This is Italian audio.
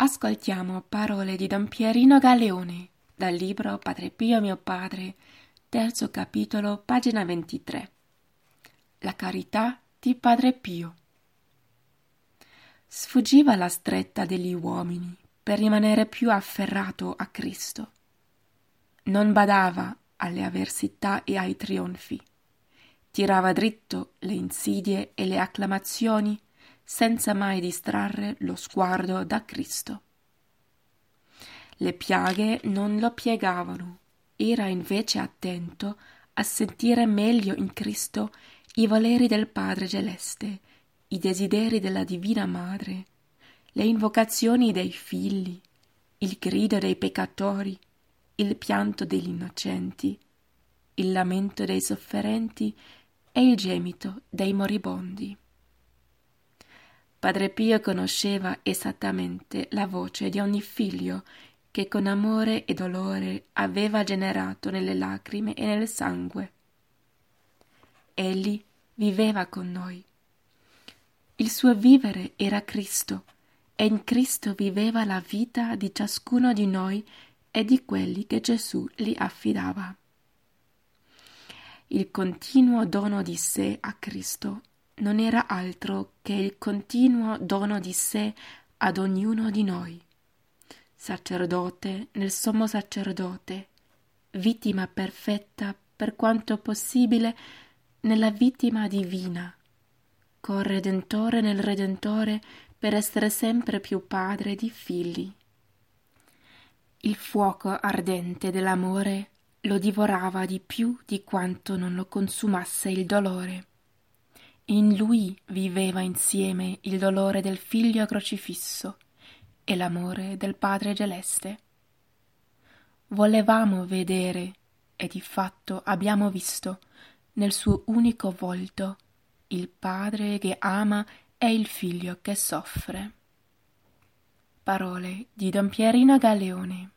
Ascoltiamo parole di Don Pierino Galeone dal libro Padre Pio mio padre, terzo capitolo, pagina 23. La carità di Padre Pio. Sfuggiva la stretta degli uomini per rimanere più afferrato a Cristo. Non badava alle avversità e ai trionfi. Tirava dritto le insidie e le acclamazioni senza mai distrarre lo sguardo da Cristo. Le piaghe non lo piegavano, era invece attento a sentire meglio in Cristo i voleri del Padre Celeste, i desideri della Divina Madre, le invocazioni dei figli, il grido dei peccatori, il pianto degli innocenti, il lamento dei sofferenti e il gemito dei moribondi. Padre Pio conosceva esattamente la voce di ogni figlio che con amore e dolore aveva generato nelle lacrime e nel sangue. Egli viveva con noi. Il suo vivere era Cristo, e in Cristo viveva la vita di ciascuno di noi e di quelli che Gesù gli affidava. Il continuo dono di sé a Cristo non era altro che il continuo dono di sé ad ognuno di noi. Sacerdote nel sommo sacerdote, vittima perfetta per quanto possibile nella vittima divina, corredentore nel Redentore per essere sempre più padre di figli. Il fuoco ardente dell'amore lo divorava di più di quanto non lo consumasse il dolore. In lui viveva insieme il dolore del figlio crocifisso e l'amore del Padre celeste. Volevamo vedere, e di fatto abbiamo visto, nel suo unico volto, il Padre che ama e il figlio che soffre. Parole di Don Pierino Galeone